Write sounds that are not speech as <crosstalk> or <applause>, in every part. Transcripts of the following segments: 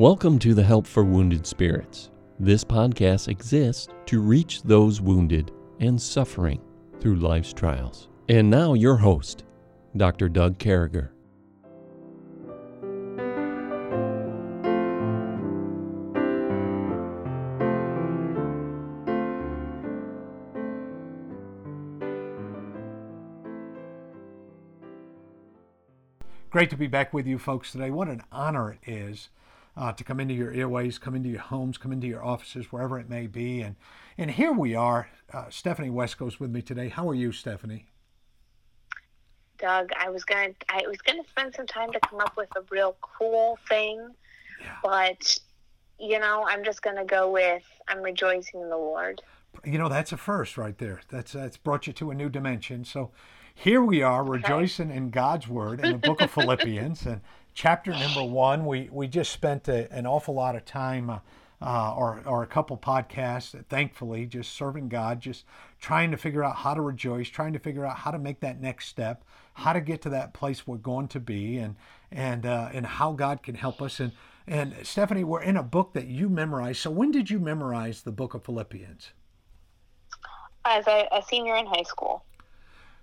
Welcome to the Help for Wounded Spirits. This podcast exists to reach those wounded and suffering through life's trials. And now, your host, Dr. Doug Carriger. Great to be back with you folks today. What an honor it is uh, to come into your airways, come into your homes, come into your offices, wherever it may be. And, and here we are. Uh, Stephanie Wesco's with me today. How are you, Stephanie? Doug, I was gonna I was gonna spend some time to come up with a real cool thing, yeah. but you know I'm just gonna go with I'm rejoicing in the Lord. You know that's a first right there. That's that's brought you to a new dimension. So here we are rejoicing in God's word in the book of <laughs> Philippians and chapter number one. We we just spent a, an awful lot of time. Uh, uh, or, or a couple podcasts, thankfully, just serving God, just trying to figure out how to rejoice, trying to figure out how to make that next step, how to get to that place we're going to be, and and uh, and how God can help us. And and Stephanie, we're in a book that you memorized. So when did you memorize the book of Philippians? As a, a senior in high school.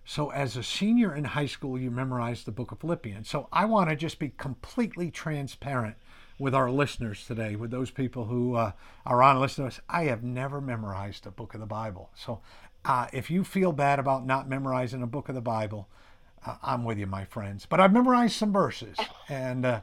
So, as a senior in high school, you memorized the book of Philippians. So, I want to just be completely transparent with our listeners today, with those people who uh, are on us. I have never memorized a book of the Bible. So, uh, if you feel bad about not memorizing a book of the Bible, uh, I'm with you, my friends. But I've memorized some verses, and uh,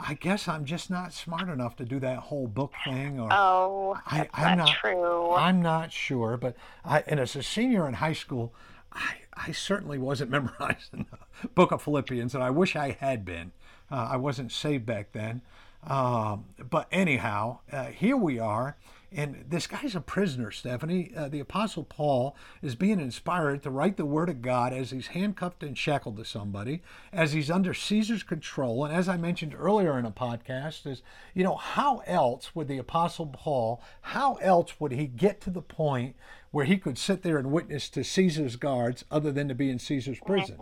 I guess I'm just not smart enough to do that whole book thing. Or oh, I, am not, not true. I'm not sure, but I, and as a senior in high school, I, I certainly wasn't <laughs> memorizing the book of Philippians, and I wish I had been. Uh, I wasn't saved back then. Um, but anyhow, uh, here we are. And this guy's a prisoner, Stephanie. Uh, the Apostle Paul is being inspired to write the Word of God as he's handcuffed and shackled to somebody, as he's under Caesar's control. And as I mentioned earlier in a podcast, is, you know, how else would the Apostle Paul, how else would he get to the point where he could sit there and witness to Caesar's guards other than to be in Caesar's prison?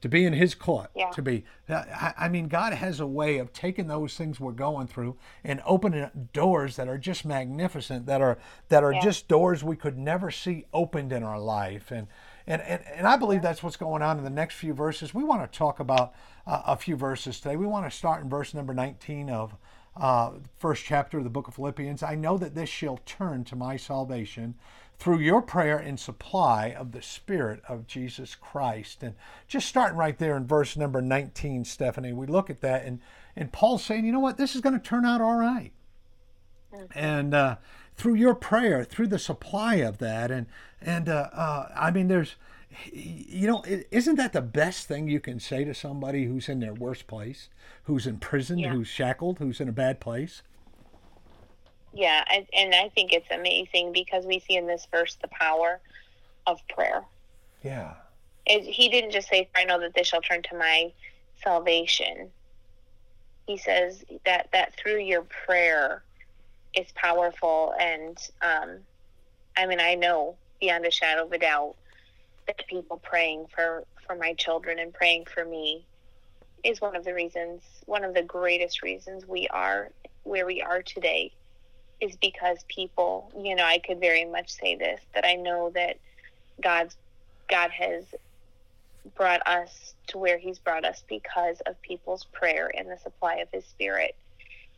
to be in his court yeah. to be I, mean god has a way of taking those things we're going through and opening doors that are just magnificent that are that are yeah. just doors we could never see opened in our life and and, and, and I believe that's what's going on in the next few verses. We want to talk about uh, a few verses today. We want to start in verse number 19 of uh, first chapter of the book of Philippians. I know that this shall turn to my salvation through your prayer and supply of the Spirit of Jesus Christ. And just starting right there in verse number 19, Stephanie, we look at that and, and Paul's saying, you know what, this is going to turn out all right. And uh, through your prayer, through the supply of that, and and uh, uh, I mean, there's, you know, isn't that the best thing you can say to somebody who's in their worst place, who's in prison, yeah. who's shackled, who's in a bad place? Yeah, and I think it's amazing because we see in this verse the power of prayer. Yeah. It, he didn't just say, I know that this shall turn to my salvation. He says that, that through your prayer is powerful. And um, I mean, I know beyond a shadow of a doubt that people praying for, for my children and praying for me is one of the reasons, one of the greatest reasons we are where we are today is because people, you know, I could very much say this that I know that God's God has brought us to where He's brought us because of people's prayer and the supply of His Spirit.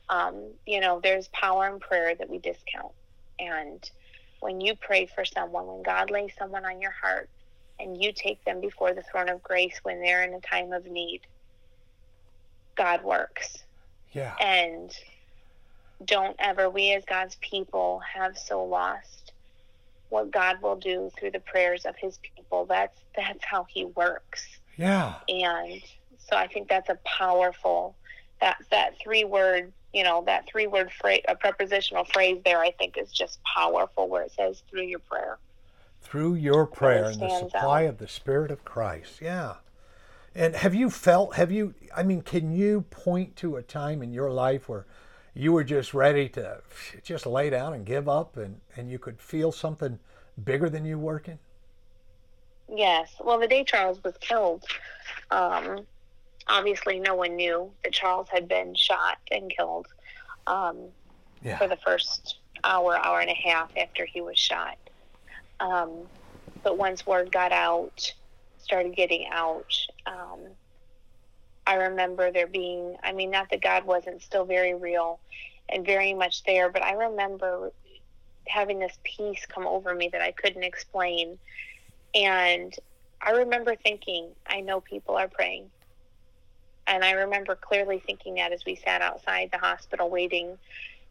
Um, you know, there's power in prayer that we discount, and when you pray for someone, when God lays someone on your heart, and you take them before the throne of grace when they're in a time of need, God works. Yeah. And don't ever, we as God's people, have so lost what God will do through the prayers of His people. That's that's how He works. Yeah. And so I think that's a powerful that that three word you know that three word phrase a prepositional phrase there I think is just powerful where it says through your prayer. Through your prayer and the supply out. of the Spirit of Christ. Yeah. And have you felt, have you, I mean, can you point to a time in your life where you were just ready to just lay down and give up and, and you could feel something bigger than you working? Yes. Well, the day Charles was killed, um, obviously no one knew that Charles had been shot and killed. um, Yeah. for the first hour, hour and a half after he was shot. Um, but once word got out, started getting out, um, I remember there being, I mean, not that God wasn't still very real and very much there, but I remember having this peace come over me that I couldn't explain. And I remember thinking, I know people are praying. And I remember clearly thinking that as we sat outside the hospital waiting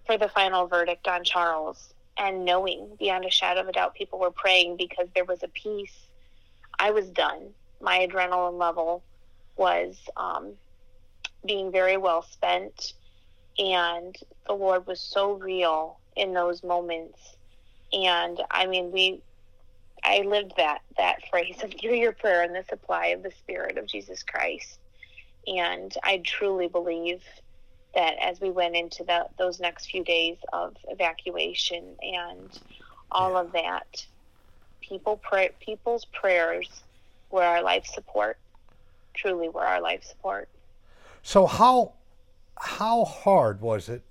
for the final verdict on Charles and knowing beyond a shadow of a doubt people were praying because there was a peace. I was done. My adrenaline level was um, being very well spent. And the Lord was so real in those moments. And I mean, we, I lived that, that phrase of <laughs> through your prayer and the supply of the Spirit of Jesus Christ. And I truly believe that as we went into the, those next few days of evacuation and all Yeah. of that, people pray, people's prayers were our life support. Truly, were our life support. So how how hard was it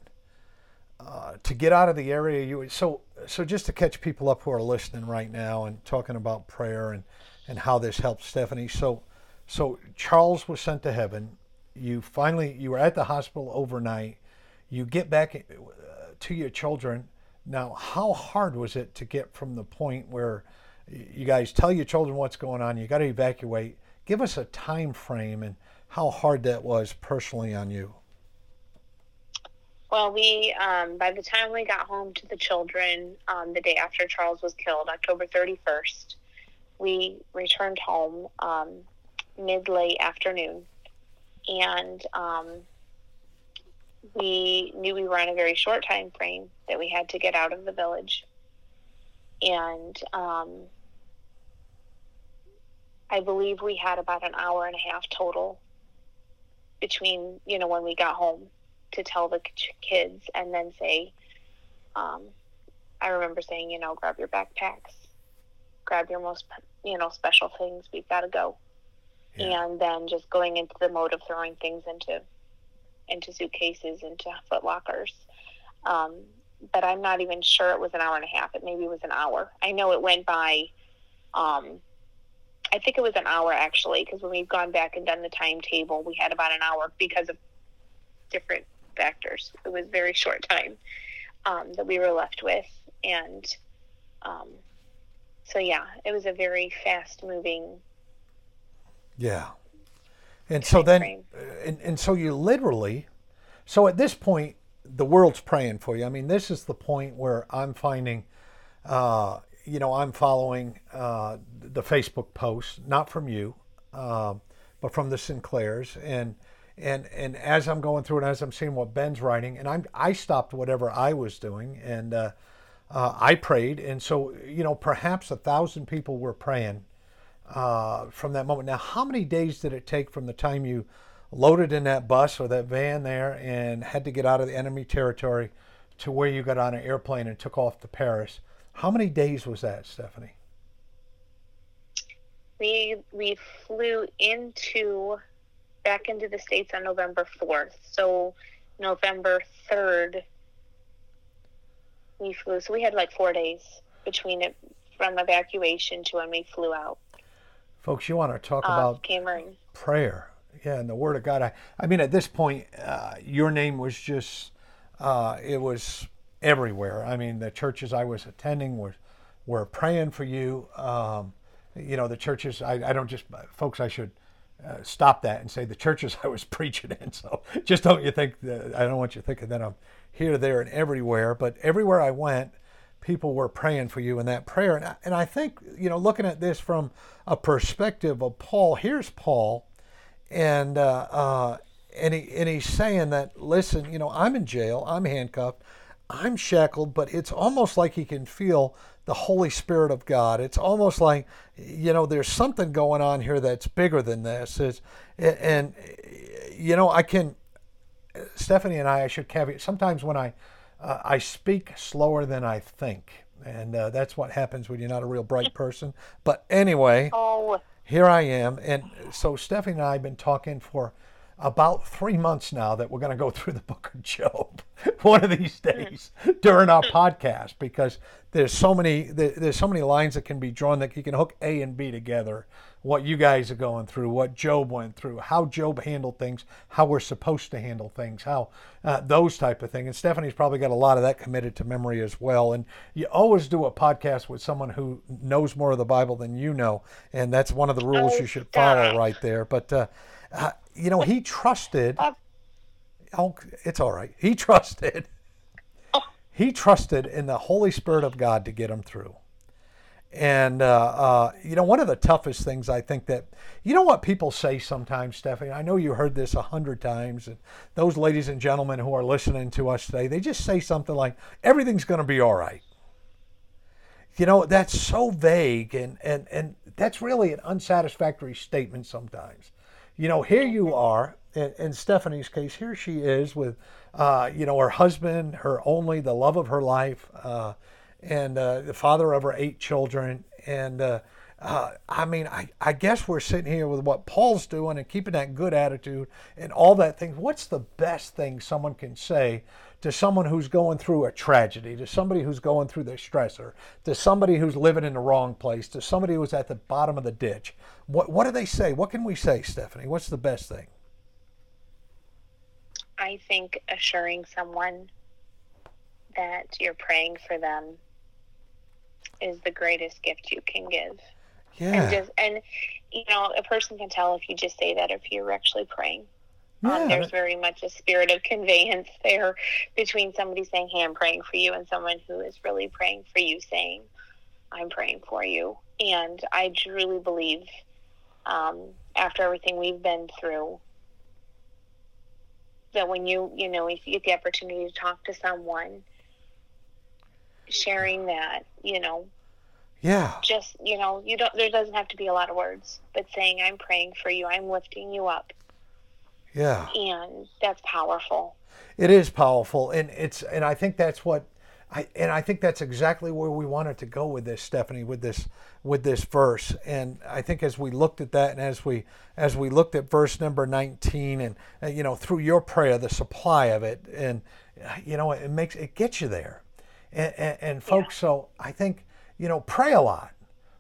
uh, to get out of the area you so so just to catch people up who are listening right now and talking about prayer and and how this helped Stephanie. So so Charles was sent to heaven. You finally you were at the hospital overnight. You get back uh, to your children. Now, how hard was it to get from the point where you guys tell your children what's going on? You got to evacuate. Give us a time frame and how hard that was personally on you. Well, we, um, by the time we got home to the children, um, the day after Charles was killed, October 31st, we returned home um, mid late afternoon. And um, we knew we were on a very short time frame that we had to get out of the village. And um, I believe we had about an hour and a half total between, you know, when we got home to tell the kids and then say, um, I remember saying, you know, grab your backpacks, grab your most, you know, special things. We've got to go. Yeah. And then just going into the mode of throwing things into, into suitcases, into foot lockers. Um, but I'm not even sure it was an hour and a half. It maybe was an hour. I know it went by. Um, I think it was an hour actually, because when we've gone back and done the timetable, we had about an hour because of different factors. It was very short time um, that we were left with, and um, so yeah, it was a very fast moving. Yeah. And so then, frame. uh, and, and so you literally, so at this point, the world's praying for you. I mean, this is the point where I'm finding, uh, you know, I'm following uh, the Facebook posts, not from you, um, but from the Sinclairs, and and and as I'm going through it, as I'm seeing what Ben's writing, and I'm I stopped whatever I was doing, and uh, uh, I prayed, and so you know, perhaps a thousand people were praying uh, from that moment. Now, how many days did it take from the time you loaded in that bus or that van there and had to get out of the enemy territory to where you got on an airplane and took off to Paris? How many days was that, Stephanie? We we flew into back into the states on November fourth. So November third, we flew. So we had like four days between it from evacuation to when we flew out Folks, you want to talk of about Cameroon. prayer. Yeah, and the Word of God. I, I mean, at this point, uh, your name was just, uh, it was everywhere. I mean, the churches I was attending were, were praying for you. Um, you know, the churches, I, I don't just, folks, I should uh, stop that and say the churches <laughs> I was preaching in. So just don't you think, that, I don't want you thinking that I'm here, there, and everywhere. But everywhere I went, people were praying for you in that prayer. And I, and I think, you know, looking at this from a perspective of Paul, here's Paul, and uh, uh, and he and he's saying that, listen, you know, I'm in jail, I'm handcuffed, I'm shackled, but it's almost like he can feel the Holy Spirit of God. It's almost like, you know, there's something going on here that's bigger than this. It's, and you know, I can. Stephanie and I, I should caveat. Sometimes when I uh, I speak slower than I think, and uh, that's what happens when you're not a real bright person. But anyway, Oh, here I am, and so Stephanie and I have been talking for about three months now that we're going to go through the book of Job, <laughs> one of these days during our podcast because there's so many there's so many lines that can be drawn that you can hook A and B together. What you guys are going through, what Job went through, how Job handled things, how we're supposed to handle things, how uh, those type of things. And Stephanie's probably got a lot of that committed to memory as well. And you always do a podcast with someone who knows more of the Bible than you know, and that's one of the rules Oh, you should follow stop. right there. But uh, uh, you know, he trusted. Oh, it's all right. He trusted. He trusted in the Holy Spirit of God to get him through. And uh, uh, you know, one of the toughest things I think that you know what people say sometimes, Stephanie. I know you heard this a hundred times, and those ladies and gentlemen who are listening to us today, they just say something like, "Everything's going to be all right." You know, that's so vague, and and and that's really an unsatisfactory statement sometimes. You know, here you are, in, in Stephanie's case, here she is with, uh, you know, her husband, her only, the love of her life, uh, and uh, the father of her eight children. And uh, uh, I mean, I, I guess we're sitting here with what Paul's doing and keeping that good attitude and all that thing. What's the best thing someone can say to someone who's going through a tragedy, to somebody who's going through the stressor, to somebody who's living in the wrong place, to somebody who's at the bottom of the ditch? What, what do they say? What can we say, Stephanie? What's the best thing? I think assuring someone that you're praying for them is the greatest gift you can give. And Yeah. just and you know, a person can tell if you just say that if you're actually praying. Yeah, um, there's very much a spirit of conveyance <laughs> there between somebody saying, "Hey, I'm praying for you," and someone who is really praying for you, saying, "I'm praying for you." And I truly believe, um, after everything we've been through, that when you you know if you get the opportunity to talk to someone, sharing that, you know, yeah. just you know, you don't. There doesn't have to be a lot of words, but saying, "I'm praying for you," "I'm lifting you up," Yeah. and that's powerful. It is powerful, and it's and I think that's what I and I think that's exactly where we wanted to go with this, Stephanie, with this with this verse. And I think as we looked at that, and as we as we looked at verse number nineteen, and uh, you know through your prayer, the supply of it, and uh, you know it makes it gets you there, and and, and folks. So I think you know pray a lot.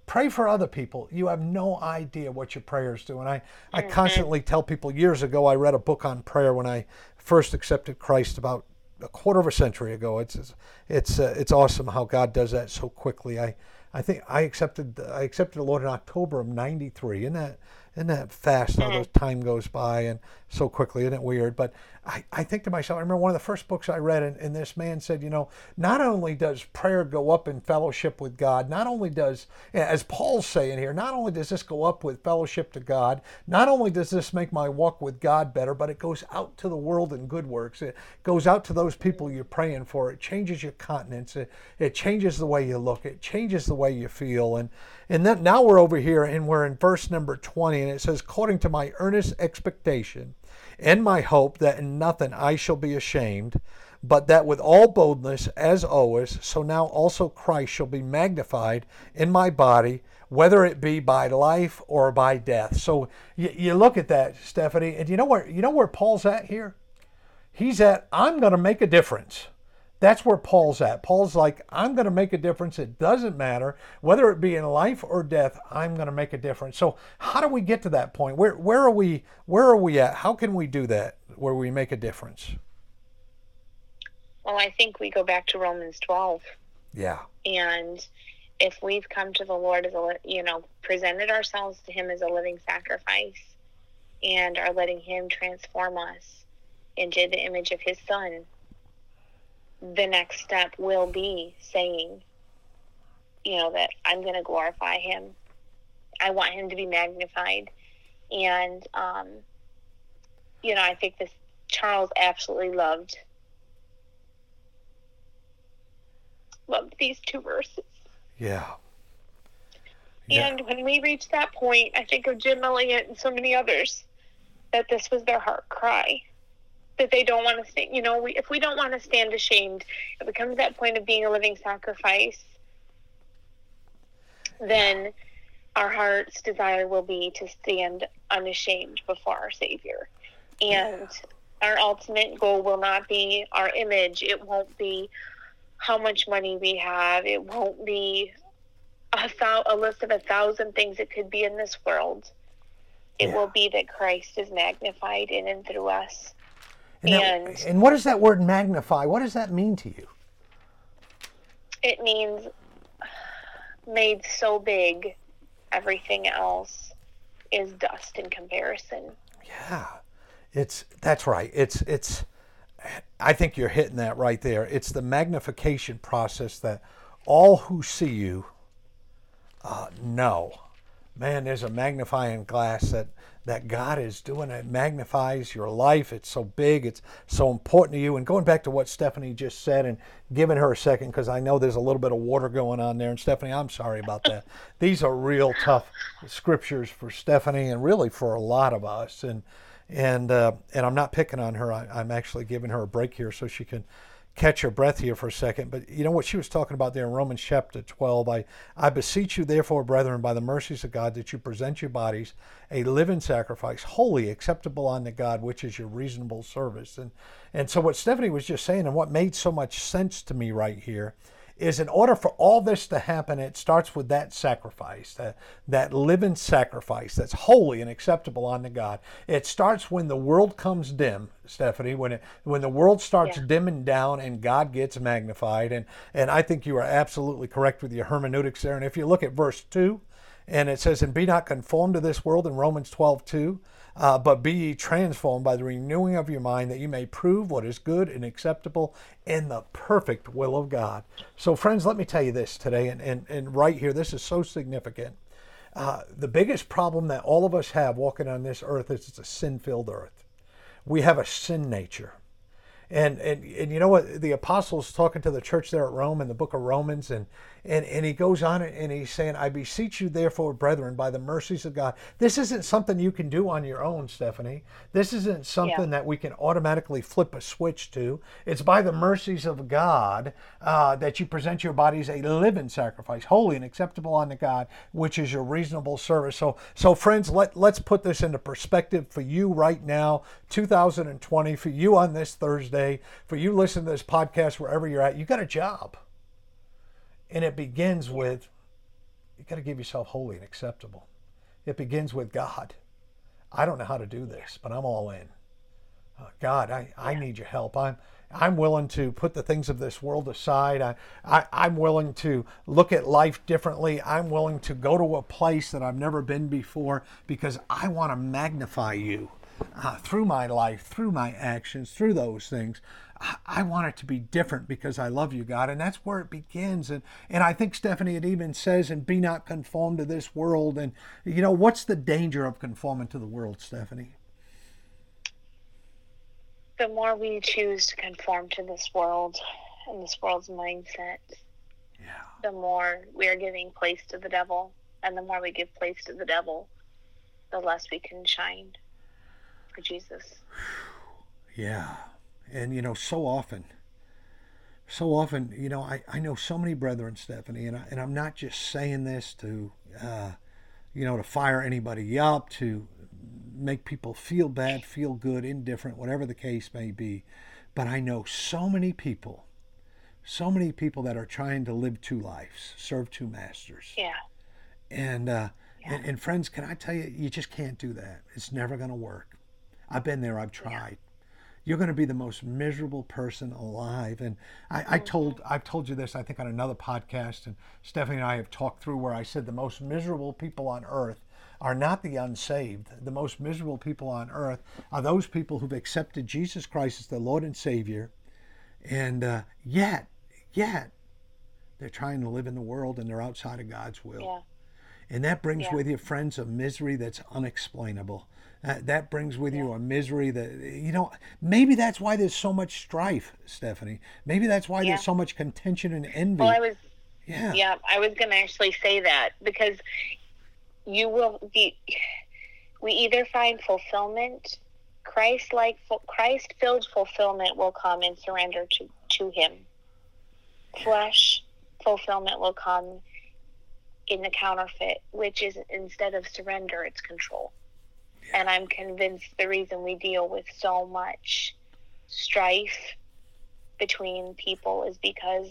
Pray for other people. You have no idea what your prayers do. And I, I constantly tell people years ago, I read a book on prayer when I first accepted Christ about a quarter of a century ago. It's it's it's, uh, it's awesome how God does that so quickly. I I think I accepted I accepted the Lord in October of '93. Isn't that isn't that fast how the time goes by and so quickly? Isn't it weird? But I, I think to myself, I remember one of the first books I read, and, and this man said, you know, not only does prayer go up in fellowship with God, not only does, as Paul's saying here, not only does this go up with fellowship to God, not only does this make my walk with God better, but it goes out to the world in good works. It goes out to those people you're praying for. It changes your countenance. It, it changes the way you look. It changes the way you feel. And and then now we're over here and we're in verse number 20, and it says, according to my earnest expectation and my hope that in nothing I shall be ashamed, but that with all boldness, as always, so now also Christ shall be magnified in my body, whether it be by life or by death. So you, you look at that, Stephanie, and you know where you know where Paul's at here? He's at, I'm going to make a difference. That's where Paul's at. Paul's like, I'm going to make a difference. It doesn't matter whether it be in life or death. I'm going to make a difference. So, how do we get to that point? Where where are we? Where are we at? How can we do that? Where we make a difference? Well, I think we go back to Romans 12. Yeah. And if we've come to the Lord as a, you know, presented ourselves to Him as a living sacrifice and are letting Him transform us into the image of His Son, the next step will be saying, you know, that I'm going to glorify Him. I want Him to be magnified. And, um, you know, I think this Charles absolutely loved loved these two verses. Yeah. Yeah. And when we reach that point, I think of Jim Elliot and so many others that this was their heart cry. That they don't want to stand, you know, we, if we don't want to stand ashamed, if it comes to that point of being a living sacrifice, then our heart's desire will be to stand unashamed before our Savior. And our ultimate goal will not be our image. It won't be how much money we have. It won't be a, thou- a list of a thousand things it could be in this world. It Yeah. will be that Christ is magnified in and through us. And, that- And- and what does that word magnify? What does that mean to you? It means made so big, everything else is dust in comparison. Yeah, it's that's right. It's it's. I think you're hitting that right there. It's the magnification process that all who see you uh, know. Man, there's a magnifying glass that that God is doing. It magnifies your life. It's so big. It's so important to you. And going back to what Stephanie just said, and giving her a second because I know there's a little bit of water going on there. And Stephanie, I'm sorry about that. <laughs> These are real tough scriptures for Stephanie and really for a lot of us. And and uh, and I'm not picking on her. I, I'm actually giving her a break here so she can catch her breath here for a second. But you know what she was talking about there in Romans chapter 12. I, I beseech you, therefore, brethren, by the mercies of God, that you present your bodies a living sacrifice, holy, acceptable unto God, which is your reasonable service. And and so what Stephanie was just saying, and what made so much sense to me right here, is in order for all this to happen, it starts with that sacrifice, that, that living sacrifice that's holy and acceptable unto God. It starts when the world comes dim, Stephanie, when it, when the world starts Yeah. dimming down and God gets magnified. And, and I think you are absolutely correct with your hermeneutics there. And if you look at verse 2, and it says, And be not conformed to this world in Romans 12, 2, uh, but be ye transformed by the renewing of your mind, that you may prove what is good and acceptable in the perfect will of God. So, friends, let me tell you this today, and, and, and right here, this is so significant. Uh, the biggest problem that all of us have walking on this earth is it's a sin filled earth. We have a sin nature. And, and and you know what? The apostles talking to the church there at Rome in the book of Romans and and and he goes on and he's saying I beseech you therefore brethren by the mercies of God. This isn't something you can do on your own Stephanie. This isn't something that we can automatically flip a switch to. It's by the mercies of God uh, that you present your bodies a living sacrifice holy and acceptable unto God which is your reasonable service. So so friends let let's put this into perspective for you right now 2020 for you on this Thursday for you listening to this podcast wherever you're at you got a job. And it begins with you got to give yourself holy and acceptable. It begins with God. I don't know how to do this but I'm all in. Uh, God I, I need your help. I'm I'm willing to put the things of this world aside. I, I, I'm willing to look at life differently. I'm willing to go to a place that I've never been before because I want to magnify you uh, through my life, through my actions, through those things. I, I want it to be different because I love you, God. And that's where it begins. And, and I think, Stephanie, it even says, and be not conformed to this world. And, you know, what's the danger of conforming to the world, Stephanie? The more we choose to conform to this world and this world's mindset, Yeah. the more we are giving place to the devil. And the more we give place to the devil, the less we can shine for Jesus. Yeah. And, you know, so often, so often, you know, I, I know so many brethren, Stephanie, and, I, and I'm not just saying this to, uh, you know, to fire anybody up, to make people feel bad, feel good, indifferent, whatever the case may be. But I know so many people, so many people that are trying to live two lives, serve two masters. Yeah. And, uh, and, and friends, can I tell you, you just can't do that. It's never going to work. I've been there. I've tried. You're going to be the most miserable person alive. And I, I told, I've told you this, I think on another podcast, and Stephanie and I have talked through where I said the most miserable people on earth are not the unsaved. The most miserable people on earth are those people who've accepted Jesus Christ as their Lord and Savior, and uh, yet, yet, they're trying to live in the world and they're outside of God's will. Yeah. And that brings Yeah. with you, friends, a misery that's unexplainable. Uh, that brings with you a misery that, you know, maybe that's why there's so much strife, Stephanie. Maybe that's why Yeah. there's so much contention and envy. Well, I was yeah. Yeah, I was going to actually say that because you will be. We either find fulfillment, Christ-like, Christ-filled fulfillment will come in surrender to to Him. Flesh fulfillment will come in the counterfeit, which is instead of surrender, it's control. And I'm convinced the reason we deal with so much strife between people is because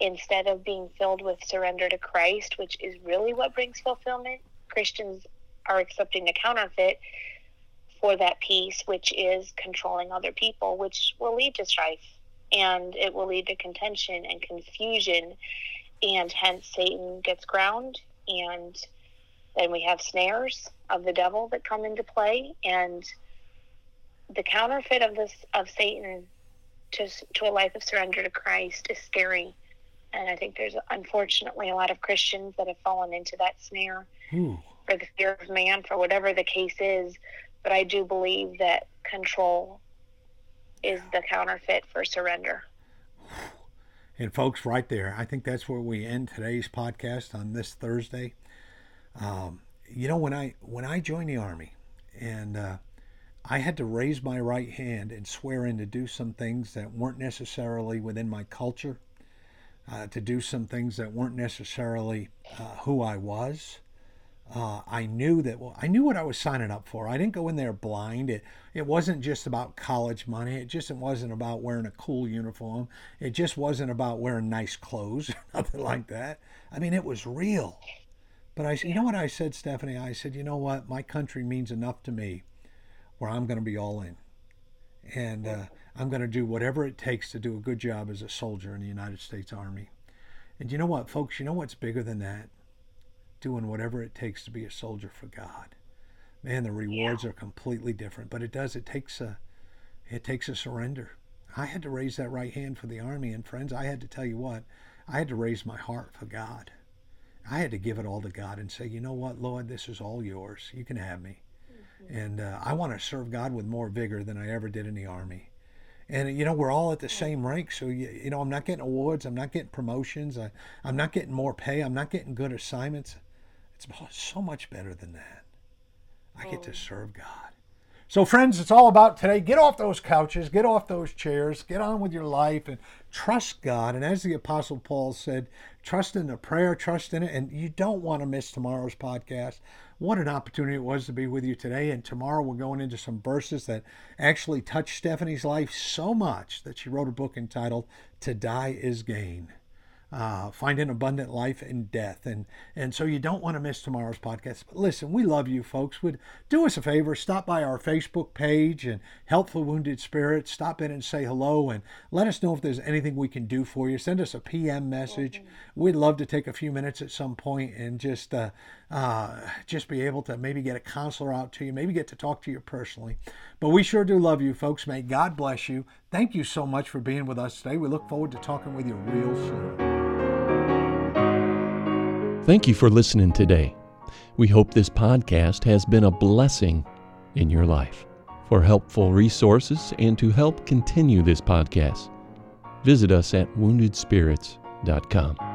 instead of being filled with surrender to Christ, which is really what brings fulfillment, Christians are accepting the counterfeit for that peace, which is controlling other people, which will lead to strife and it will lead to contention and confusion. And hence, Satan gets ground, and then we have snares of the devil that come into play. And the counterfeit of this of Satan to to a life of surrender to Christ is scary. And I think there's unfortunately a lot of Christians that have fallen into that snare Ooh. for the fear of man, for whatever the case is. But I do believe that control is the counterfeit for surrender. And folks, right there, I think that's where we end today's podcast on this Thursday. Um, you know, when I when I joined the army, and uh, I had to raise my right hand and swear in to do some things that weren't necessarily within my culture, uh, to do some things that weren't necessarily uh, who I was. Uh, I knew that well, I knew what I was signing up for. I didn't go in there blind. It it wasn't just about college money. It just it wasn't about wearing a cool uniform. It just wasn't about wearing nice clothes or <laughs> nothing like that. I mean, it was real. But I said, you know what I said, Stephanie? I said, you know what? My country means enough to me, where I'm going to be all in, and uh, I'm going to do whatever it takes to do a good job as a soldier in the United States Army. And you know what, folks? You know what's bigger than that? Doing whatever it takes to be a soldier for God. Man, the rewards yeah. are completely different, but it does. It takes a, it takes a surrender. I had to raise that right hand for the army, and friends, I had to tell you what, I had to raise my heart for God. I had to give it all to God and say, you know what, Lord, this is all yours. You can have me. Mm-hmm. And uh, I want to serve God with more vigor than I ever did in the army. And you know we're all at the same rank, so you, you know I'm not getting awards, I'm not getting promotions, I, I'm not getting more pay, I'm not getting good assignments. It's so much better than that. I get to serve God. So, friends, it's all about today. Get off those couches, get off those chairs, get on with your life, and trust God. And as the Apostle Paul said, trust in the prayer, trust in it. And you don't want to miss tomorrow's podcast. What an opportunity it was to be with you today. And tomorrow we're going into some verses that actually touched Stephanie's life so much that she wrote a book entitled To Die is Gain uh, find an abundant life in death. And, and so you don't want to miss tomorrow's podcast. But listen, we love you folks. Would do us a favor, stop by our Facebook page and Help for Wounded Spirits. Stop in and say hello and let us know if there's anything we can do for you. Send us a PM message. We'd love to take a few minutes at some point and just uh, uh, just be able to maybe get a counselor out to you, maybe get to talk to you personally. But we sure do love you, folks. May God bless you. Thank you so much for being with us today. We look forward to talking with you real soon. Thank you for listening today. We hope this podcast has been a blessing in your life. For helpful resources and to help continue this podcast, visit us at woundedspirits.com.